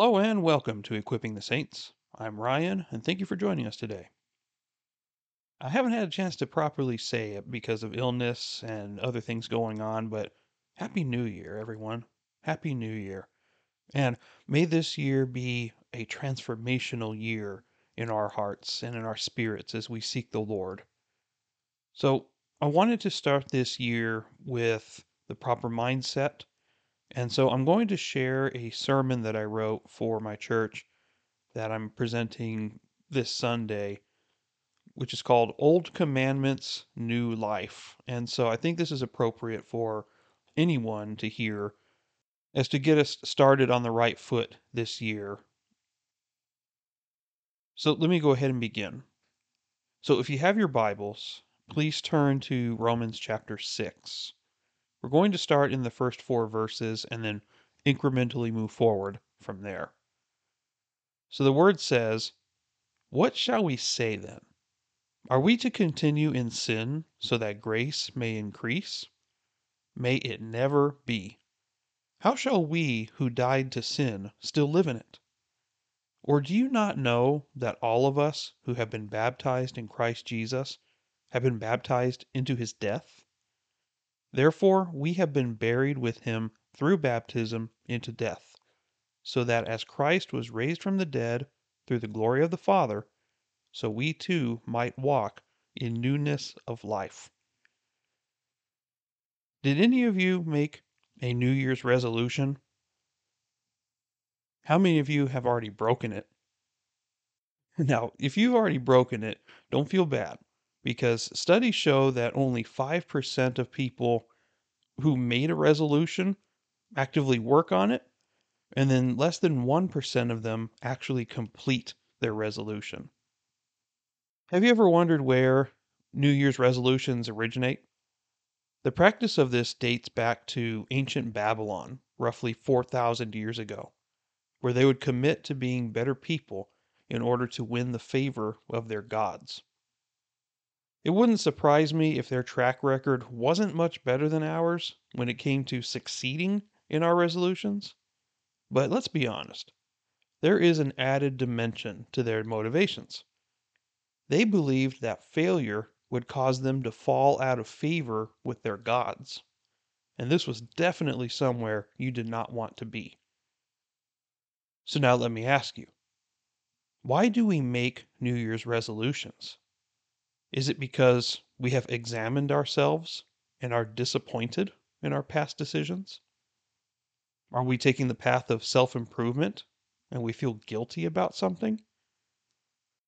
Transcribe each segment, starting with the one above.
Hello and welcome to Equipping the Saints. I'm Ryan, and thank you for joining us today. I haven't had a chance to properly say it because of illness and other things going on, but Happy New Year, everyone. Happy New Year. And may this year be a transformational year in our hearts and in our spirits as we seek the Lord. So, I wanted to start this year with the proper mindset and so I'm going to share a sermon that I wrote for my church that I'm presenting this Sunday, which is called Old Commandments, New Life. And so I think this is appropriate for anyone to hear as to get us started on the right foot this year. So let me go ahead and begin. So if you have your Bibles, please turn to Romans chapter 6. We're going to start in the first four verses and then incrementally move forward from there. So the word says, What shall we say then? Are we to continue in sin so that grace may increase? May it never be. How shall we who died to sin still live in it? Or do you not know that all of us who have been baptized in Christ Jesus have been baptized into his death? Therefore we have been buried with him through baptism into death, so that as Christ was raised from the dead through the glory of the Father, so we too might walk in newness of life. Did any of you make a New Year's resolution? How many of you have already broken it? Now, if you've already broken it, don't feel bad because studies show that only 5% of people who made a resolution actively work on it, and then less than 1% of them actually complete their resolution. Have you ever wondered where New Year's resolutions originate? The practice of this dates back to ancient Babylon, roughly 4,000 years ago, where they would commit to being better people in order to win the favor of their gods. It wouldn't surprise me if their track record wasn't much better than ours when it came to succeeding in our resolutions. But let's be honest, there is an added dimension to their motivations. They believed that failure would cause them to fall out of favor with their gods. And this was definitely somewhere you did not want to be. So now let me ask you why do we make New Year's resolutions? Is it because we have examined ourselves and are disappointed in our past decisions? Are we taking the path of self improvement and we feel guilty about something?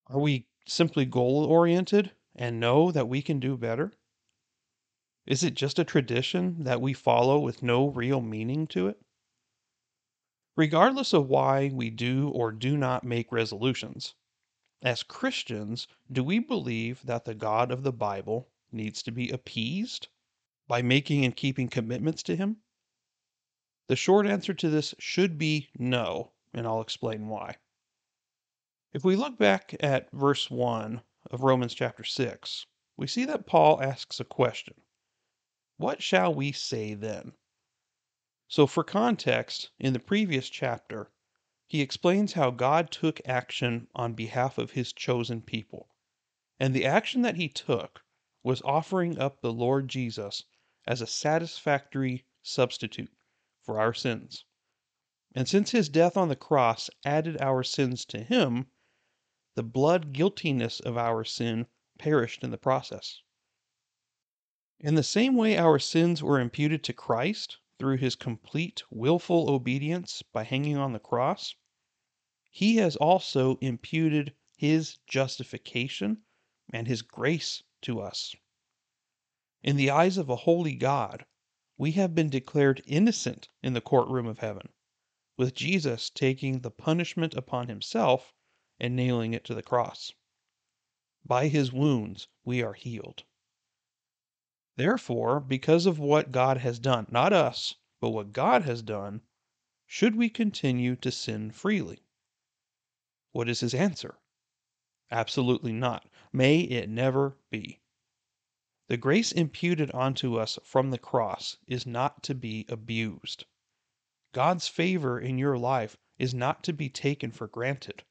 Are we simply goal oriented and know that we can do better? Is it just a tradition that we follow with no real meaning to it? Regardless of why we do or do not make resolutions, as Christians, do we believe that the God of the Bible needs to be appeased by making and keeping commitments to Him? The short answer to this should be no, and I'll explain why. If we look back at verse 1 of Romans chapter 6, we see that Paul asks a question What shall we say then? So, for context, in the previous chapter, he explains how God took action on behalf of his chosen people. And the action that he took was offering up the Lord Jesus as a satisfactory substitute for our sins. And since his death on the cross added our sins to him, the blood guiltiness of our sin perished in the process. In the same way our sins were imputed to Christ through his complete willful obedience by hanging on the cross, he has also imputed his justification and his grace to us. In the eyes of a holy God, we have been declared innocent in the courtroom of heaven, with Jesus taking the punishment upon himself and nailing it to the cross. By his wounds we are healed. Therefore, because of what God has done, not us, but what God has done, should we continue to sin freely? What is his answer? Absolutely not. May it never be. The grace imputed onto us from the cross is not to be abused. God's favor in your life is not to be taken for granted.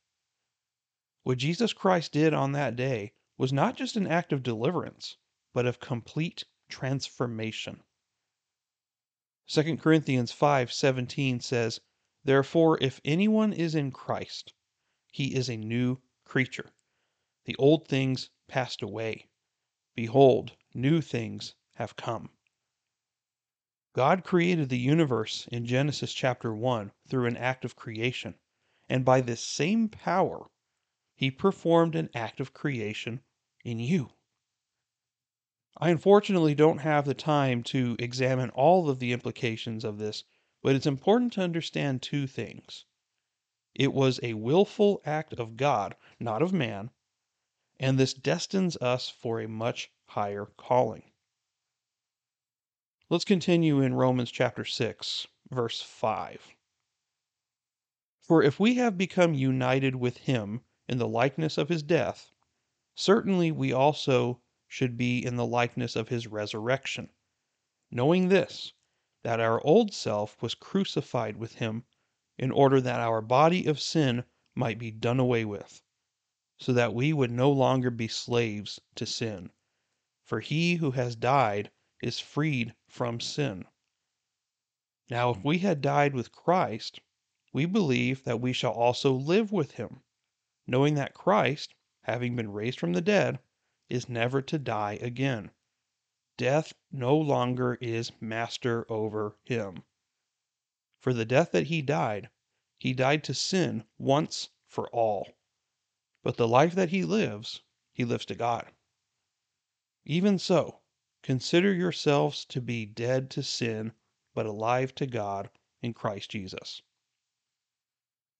What Jesus Christ did on that day was not just an act of deliverance, but of complete transformation. 2 Corinthians 5:17 says, "Therefore if anyone is in Christ, he is a new creature. The old things passed away; behold, new things have come." God created the universe in Genesis chapter 1 through an act of creation, and by this same power he performed an act of creation in you. I unfortunately don't have the time to examine all of the implications of this, but it's important to understand two things. It was a willful act of God, not of man, and this destines us for a much higher calling. Let's continue in Romans chapter 6, verse 5. For if we have become united with him in the likeness of his death, certainly we also should be in the likeness of his resurrection. Knowing this, that our old self was crucified with him, in order that our body of sin might be done away with, so that we would no longer be slaves to sin. For he who has died is freed from sin. Now, if we had died with Christ, we believe that we shall also live with him, knowing that Christ, having been raised from the dead, is never to die again. Death no longer is master over him. For the death that he died, he died to sin once for all. But the life that he lives, he lives to God. Even so, consider yourselves to be dead to sin, but alive to God in Christ Jesus.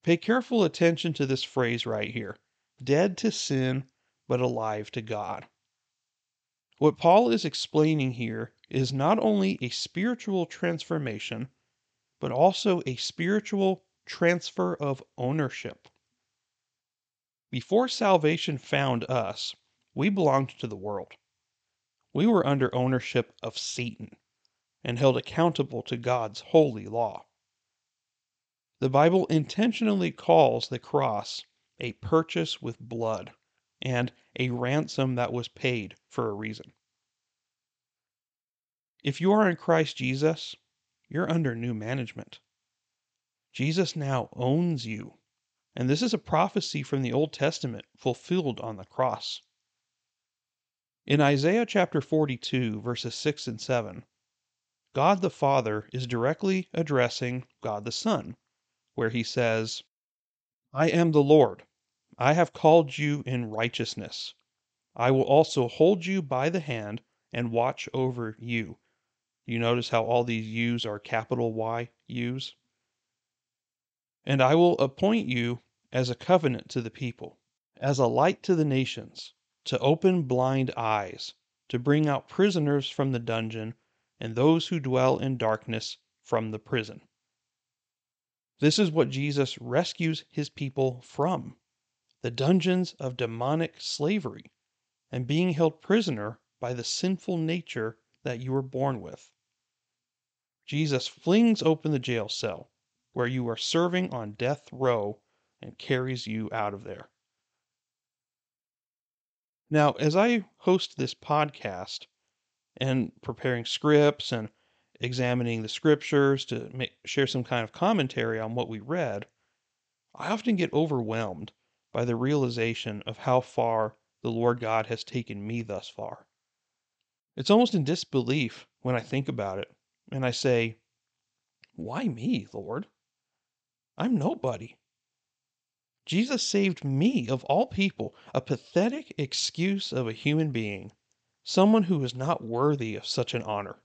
Pay careful attention to this phrase right here dead to sin, but alive to God. What Paul is explaining here is not only a spiritual transformation, but also a spiritual transfer of ownership. Before salvation found us, we belonged to the world. We were under ownership of Satan and held accountable to God's holy law. The Bible intentionally calls the cross a purchase with blood and a ransom that was paid for a reason. If you are in Christ Jesus, you're under new management. Jesus now owns you. And this is a prophecy from the Old Testament fulfilled on the cross. In Isaiah chapter 42, verses 6 and 7, God the Father is directly addressing God the Son, where he says, I am the Lord. I have called you in righteousness. I will also hold you by the hand and watch over you. You notice how all these U's are capital Y U's? And I will appoint you as a covenant to the people, as a light to the nations, to open blind eyes, to bring out prisoners from the dungeon, and those who dwell in darkness from the prison. This is what Jesus rescues his people from the dungeons of demonic slavery and being held prisoner by the sinful nature that you were born with. Jesus flings open the jail cell where you are serving on death row and carries you out of there. Now, as I host this podcast and preparing scripts and examining the scriptures to make, share some kind of commentary on what we read, I often get overwhelmed by the realization of how far the Lord God has taken me thus far. It's almost in disbelief when I think about it and I say, Why me, Lord? I'm nobody. Jesus saved me, of all people, a pathetic excuse of a human being, someone who is not worthy of such an honor.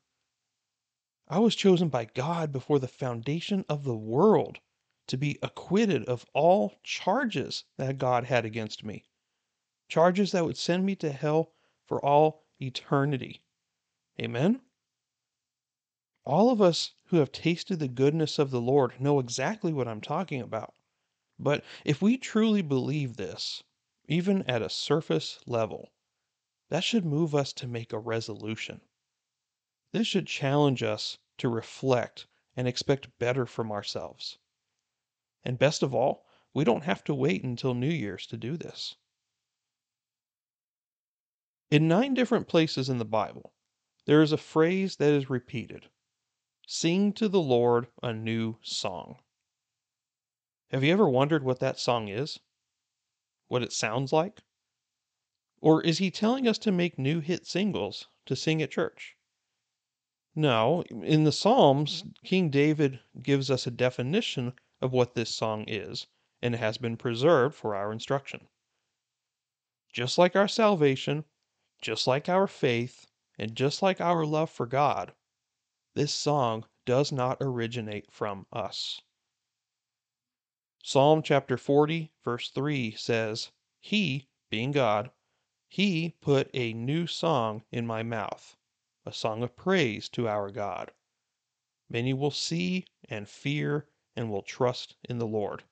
I was chosen by God before the foundation of the world to be acquitted of all charges that God had against me, charges that would send me to hell for all eternity. Amen? All of us who have tasted the goodness of the Lord know exactly what I'm talking about. But if we truly believe this, even at a surface level, that should move us to make a resolution. This should challenge us to reflect and expect better from ourselves. And best of all, we don't have to wait until New Year's to do this. In nine different places in the Bible, there is a phrase that is repeated Sing to the Lord a new song. Have you ever wondered what that song is? What it sounds like? Or is he telling us to make new hit singles to sing at church? No, in the Psalms, King David gives us a definition of what this song is, and it has been preserved for our instruction. Just like our salvation, just like our faith, and just like our love for God, this song does not originate from us. Psalm chapter 40, verse 3 says, He, being God, He put a new song in my mouth, a song of praise to our God. Many will see and fear and will trust in the Lord.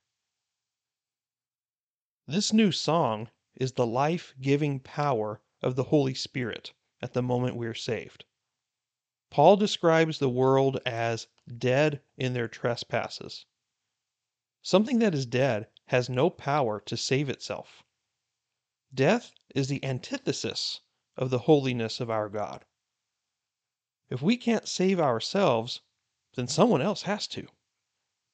This new song is the life giving power of the Holy Spirit at the moment we are saved. Paul describes the world as dead in their trespasses. Something that is dead has no power to save itself. Death is the antithesis of the holiness of our God. If we can't save ourselves, then someone else has to.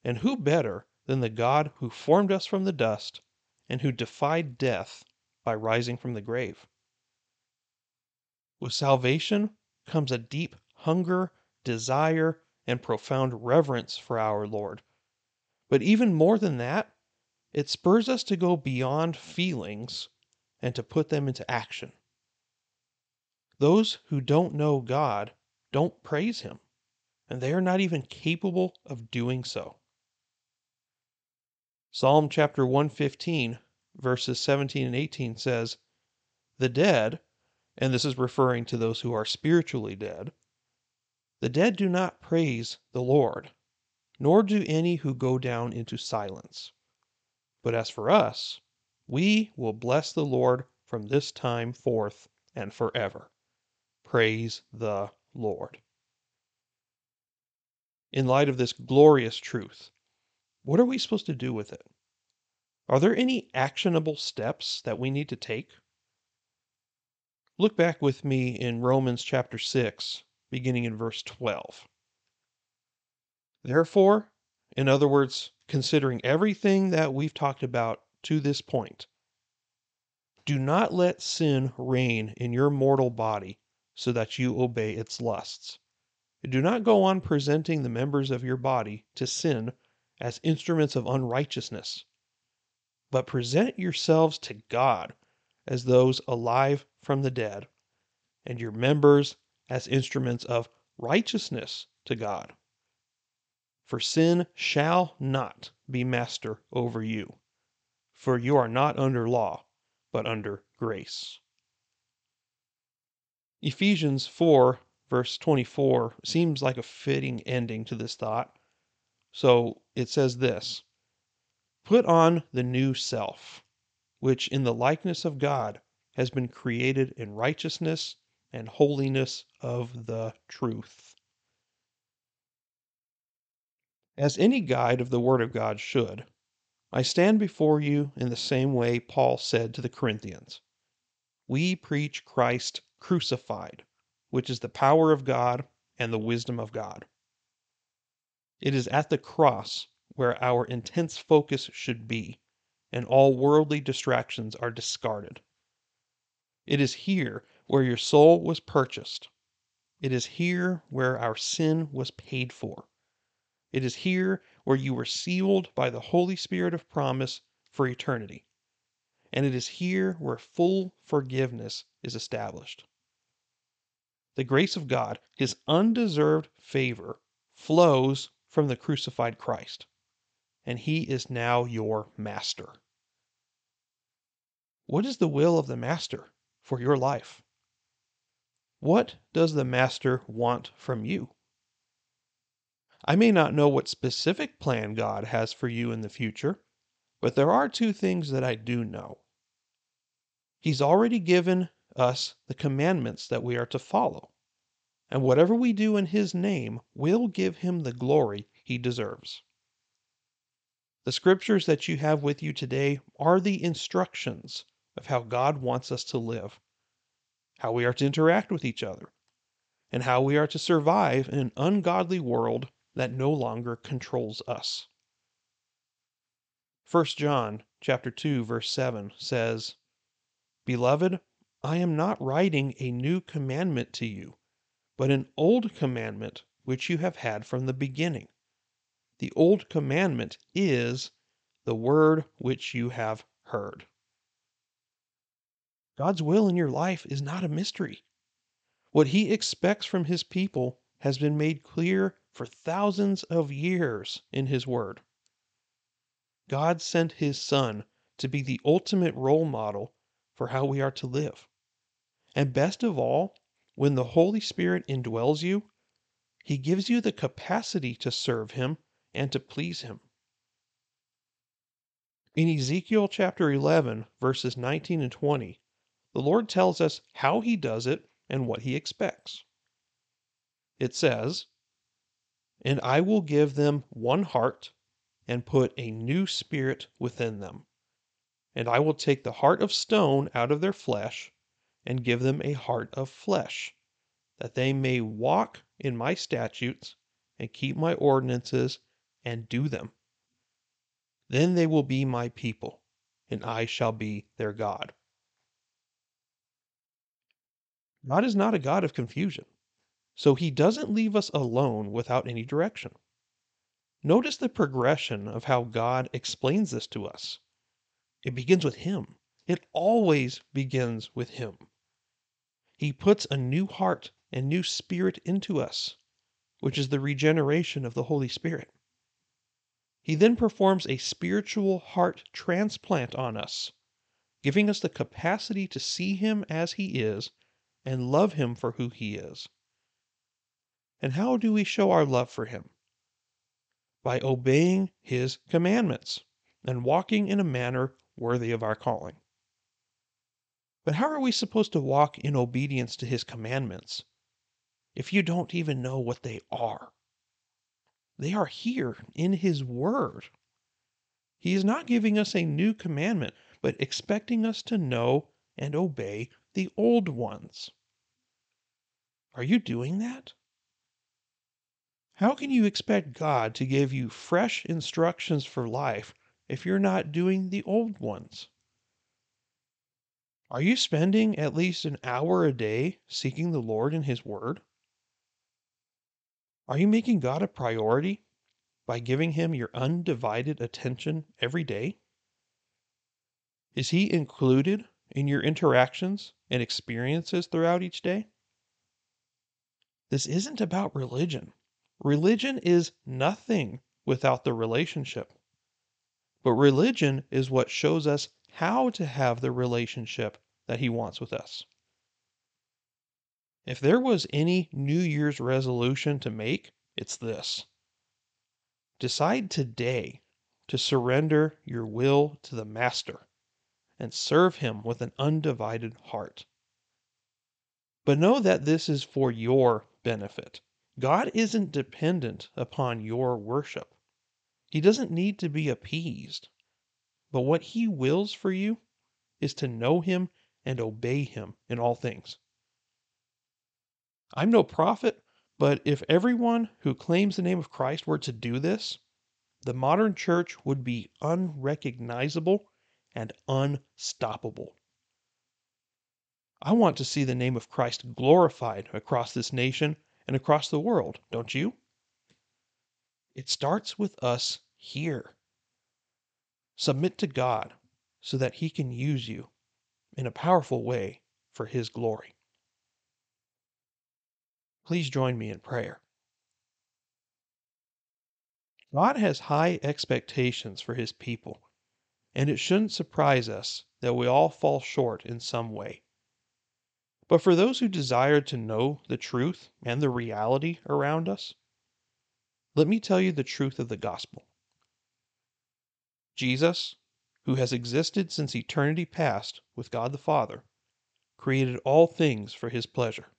And who better than the God who formed us from the dust and who defied death by rising from the grave? With salvation comes a deep hunger, desire, and profound reverence for our Lord but even more than that, it spurs us to go beyond feelings and to put them into action. Those who don't know God don't praise Him, and they are not even capable of doing so. Psalm chapter 115, verses 17 and 18 says, The dead, and this is referring to those who are spiritually dead, the dead do not praise the Lord nor do any who go down into silence. But as for us, we will bless the Lord from this time forth and forever. Praise the Lord. In light of this glorious truth, what are we supposed to do with it? Are there any actionable steps that we need to take? Look back with me in Romans chapter 6, beginning in verse 12. Therefore, in other words, considering everything that we've talked about to this point, do not let sin reign in your mortal body so that you obey its lusts. Do not go on presenting the members of your body to sin as instruments of unrighteousness, but present yourselves to God as those alive from the dead, and your members as instruments of righteousness to God. For sin shall not be master over you, for you are not under law, but under grace. Ephesians 4, verse 24, seems like a fitting ending to this thought. So it says this Put on the new self, which in the likeness of God has been created in righteousness and holiness of the truth. As any guide of the Word of God should, I stand before you in the same way Paul said to the Corinthians We preach Christ crucified, which is the power of God and the wisdom of God. It is at the cross where our intense focus should be, and all worldly distractions are discarded. It is here where your soul was purchased. It is here where our sin was paid for. It is here where you were sealed by the Holy Spirit of promise for eternity. And it is here where full forgiveness is established. The grace of God, His undeserved favor, flows from the crucified Christ, and He is now your master. What is the will of the master for your life? What does the master want from you? I may not know what specific plan God has for you in the future, but there are two things that I do know. He's already given us the commandments that we are to follow, and whatever we do in His name will give Him the glory He deserves. The scriptures that you have with you today are the instructions of how God wants us to live, how we are to interact with each other, and how we are to survive in an ungodly world that no longer controls us. 1 John chapter 2 verse 7 says, "Beloved, I am not writing a new commandment to you, but an old commandment which you have had from the beginning. The old commandment is the word which you have heard." God's will in your life is not a mystery. What he expects from his people has been made clear for thousands of years in his word. God sent his son to be the ultimate role model for how we are to live. And best of all, when the Holy Spirit indwells you, he gives you the capacity to serve him and to please him. In Ezekiel chapter 11, verses 19 and 20, the Lord tells us how he does it and what he expects. It says, And I will give them one heart and put a new spirit within them. And I will take the heart of stone out of their flesh and give them a heart of flesh, that they may walk in my statutes and keep my ordinances and do them. Then they will be my people, and I shall be their God. God is not a God of confusion, so he doesn't leave us alone without any direction. Notice the progression of how God explains this to us. It begins with Him. It always begins with Him. He puts a new heart and new spirit into us, which is the regeneration of the Holy Spirit. He then performs a spiritual heart transplant on us, giving us the capacity to see Him as He is and love Him for who He is. And how do we show our love for Him? By obeying His commandments and walking in a manner worthy of our calling. But how are we supposed to walk in obedience to His commandments if you don't even know what they are? They are here in His Word. He is not giving us a new commandment, but expecting us to know and obey the old ones. Are you doing that? How can you expect God to give you fresh instructions for life if you're not doing the old ones? Are you spending at least an hour a day seeking the Lord in His Word? Are you making God a priority by giving Him your undivided attention every day? Is He included in your interactions and experiences throughout each day? This isn't about religion. Religion is nothing without the relationship. But religion is what shows us how to have the relationship that He wants with us. If there was any New Year's resolution to make, it's this decide today to surrender your will to the Master and serve Him with an undivided heart. But know that this is for your benefit. God isn't dependent upon your worship. He doesn't need to be appeased. But what He wills for you is to know Him and obey Him in all things. I'm no prophet, but if everyone who claims the name of Christ were to do this, the modern church would be unrecognizable and unstoppable. I want to see the name of Christ glorified across this nation and across the world, don't you? It starts with us here. Submit to God so that He can use you in a powerful way for His glory. Please join me in prayer. God has high expectations for His people, and it shouldn't surprise us that we all fall short in some way. But for those who desire to know the truth and the reality around us, let me tell you the truth of the gospel. Jesus, who has existed since eternity past with God the Father, created all things for his pleasure.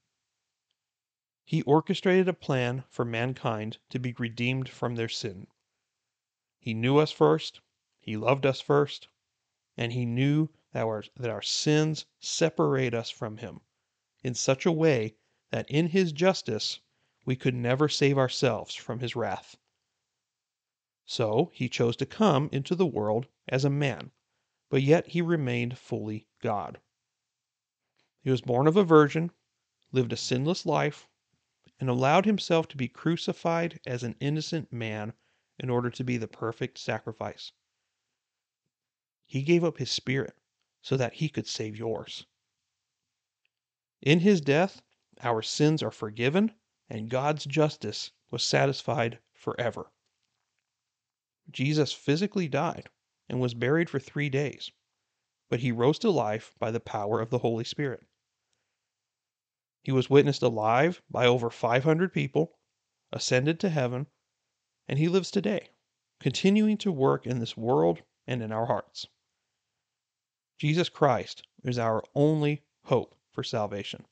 He orchestrated a plan for mankind to be redeemed from their sin. He knew us first, He loved us first, and He knew that our, that our sins separate us from Him in such a way that in His justice we could never save ourselves from His wrath. So He chose to come into the world as a man, but yet He remained fully God. He was born of a virgin, lived a sinless life, and allowed himself to be crucified as an innocent man in order to be the perfect sacrifice. He gave up his spirit so that he could save yours. In his death, our sins are forgiven and God's justice was satisfied forever. Jesus physically died and was buried for three days, but he rose to life by the power of the Holy Spirit. He was witnessed alive by over 500 people, ascended to heaven, and he lives today, continuing to work in this world and in our hearts. Jesus Christ is our only hope for salvation.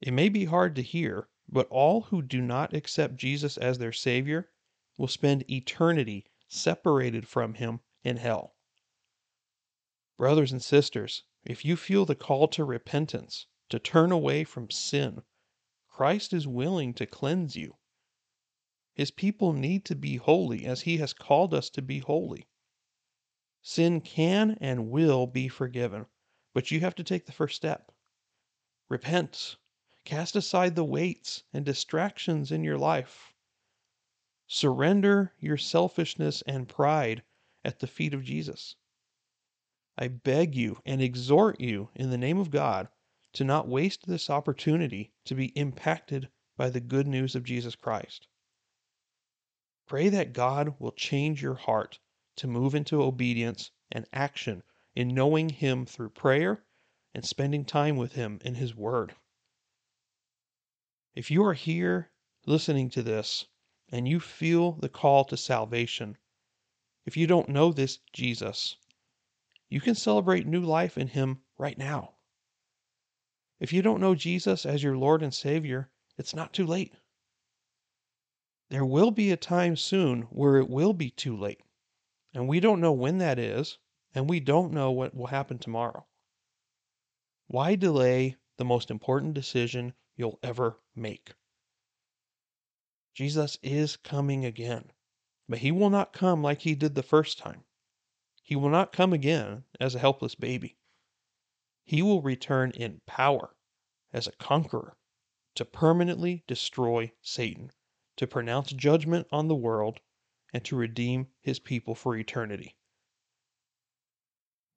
It may be hard to hear, but all who do not accept Jesus as their Savior will spend eternity separated from Him in hell. Brothers and sisters, if you feel the call to repentance, to turn away from sin. Christ is willing to cleanse you. His people need to be holy as He has called us to be holy. Sin can and will be forgiven, but you have to take the first step. Repent. Cast aside the weights and distractions in your life. Surrender your selfishness and pride at the feet of Jesus. I beg you and exhort you in the name of God to not waste this opportunity to be impacted by the good news of Jesus Christ. Pray that God will change your heart to move into obedience and action in knowing Him through prayer and spending time with Him in His Word. If you are here listening to this and you feel the call to salvation, if you don't know this Jesus, you can celebrate new life in Him right now. If you don't know Jesus as your Lord and Savior, it's not too late. There will be a time soon where it will be too late. And we don't know when that is, and we don't know what will happen tomorrow. Why delay the most important decision you'll ever make? Jesus is coming again, but he will not come like he did the first time. He will not come again as a helpless baby. He will return in power as a conqueror to permanently destroy Satan, to pronounce judgment on the world, and to redeem his people for eternity.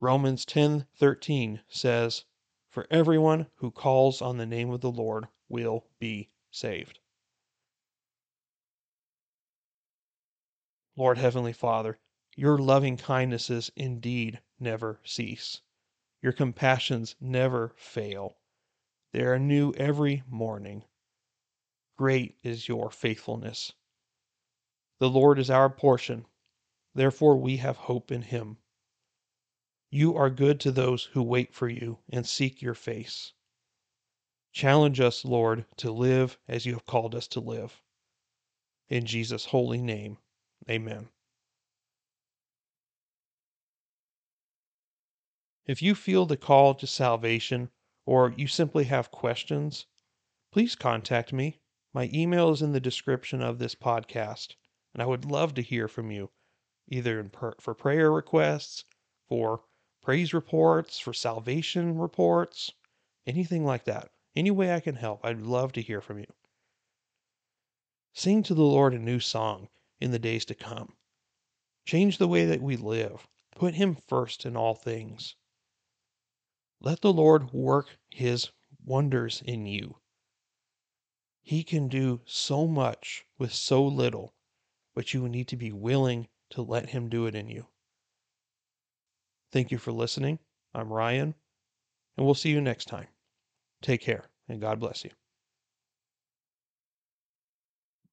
Romans 10:13 says, "For everyone who calls on the name of the Lord will be saved." Lord heavenly Father, your loving kindnesses indeed never cease. Your compassions never fail. They are new every morning. Great is your faithfulness. The Lord is our portion, therefore we have hope in him. You are good to those who wait for you and seek your face. Challenge us, Lord, to live as you have called us to live. In Jesus' holy name, amen. If you feel the call to salvation or you simply have questions, please contact me. My email is in the description of this podcast, and I would love to hear from you, either per- for prayer requests, for praise reports, for salvation reports, anything like that. Any way I can help, I'd love to hear from you. Sing to the Lord a new song in the days to come. Change the way that we live. Put Him first in all things. Let the Lord work his wonders in you. He can do so much with so little, but you need to be willing to let him do it in you. Thank you for listening. I'm Ryan, and we'll see you next time. Take care, and God bless you.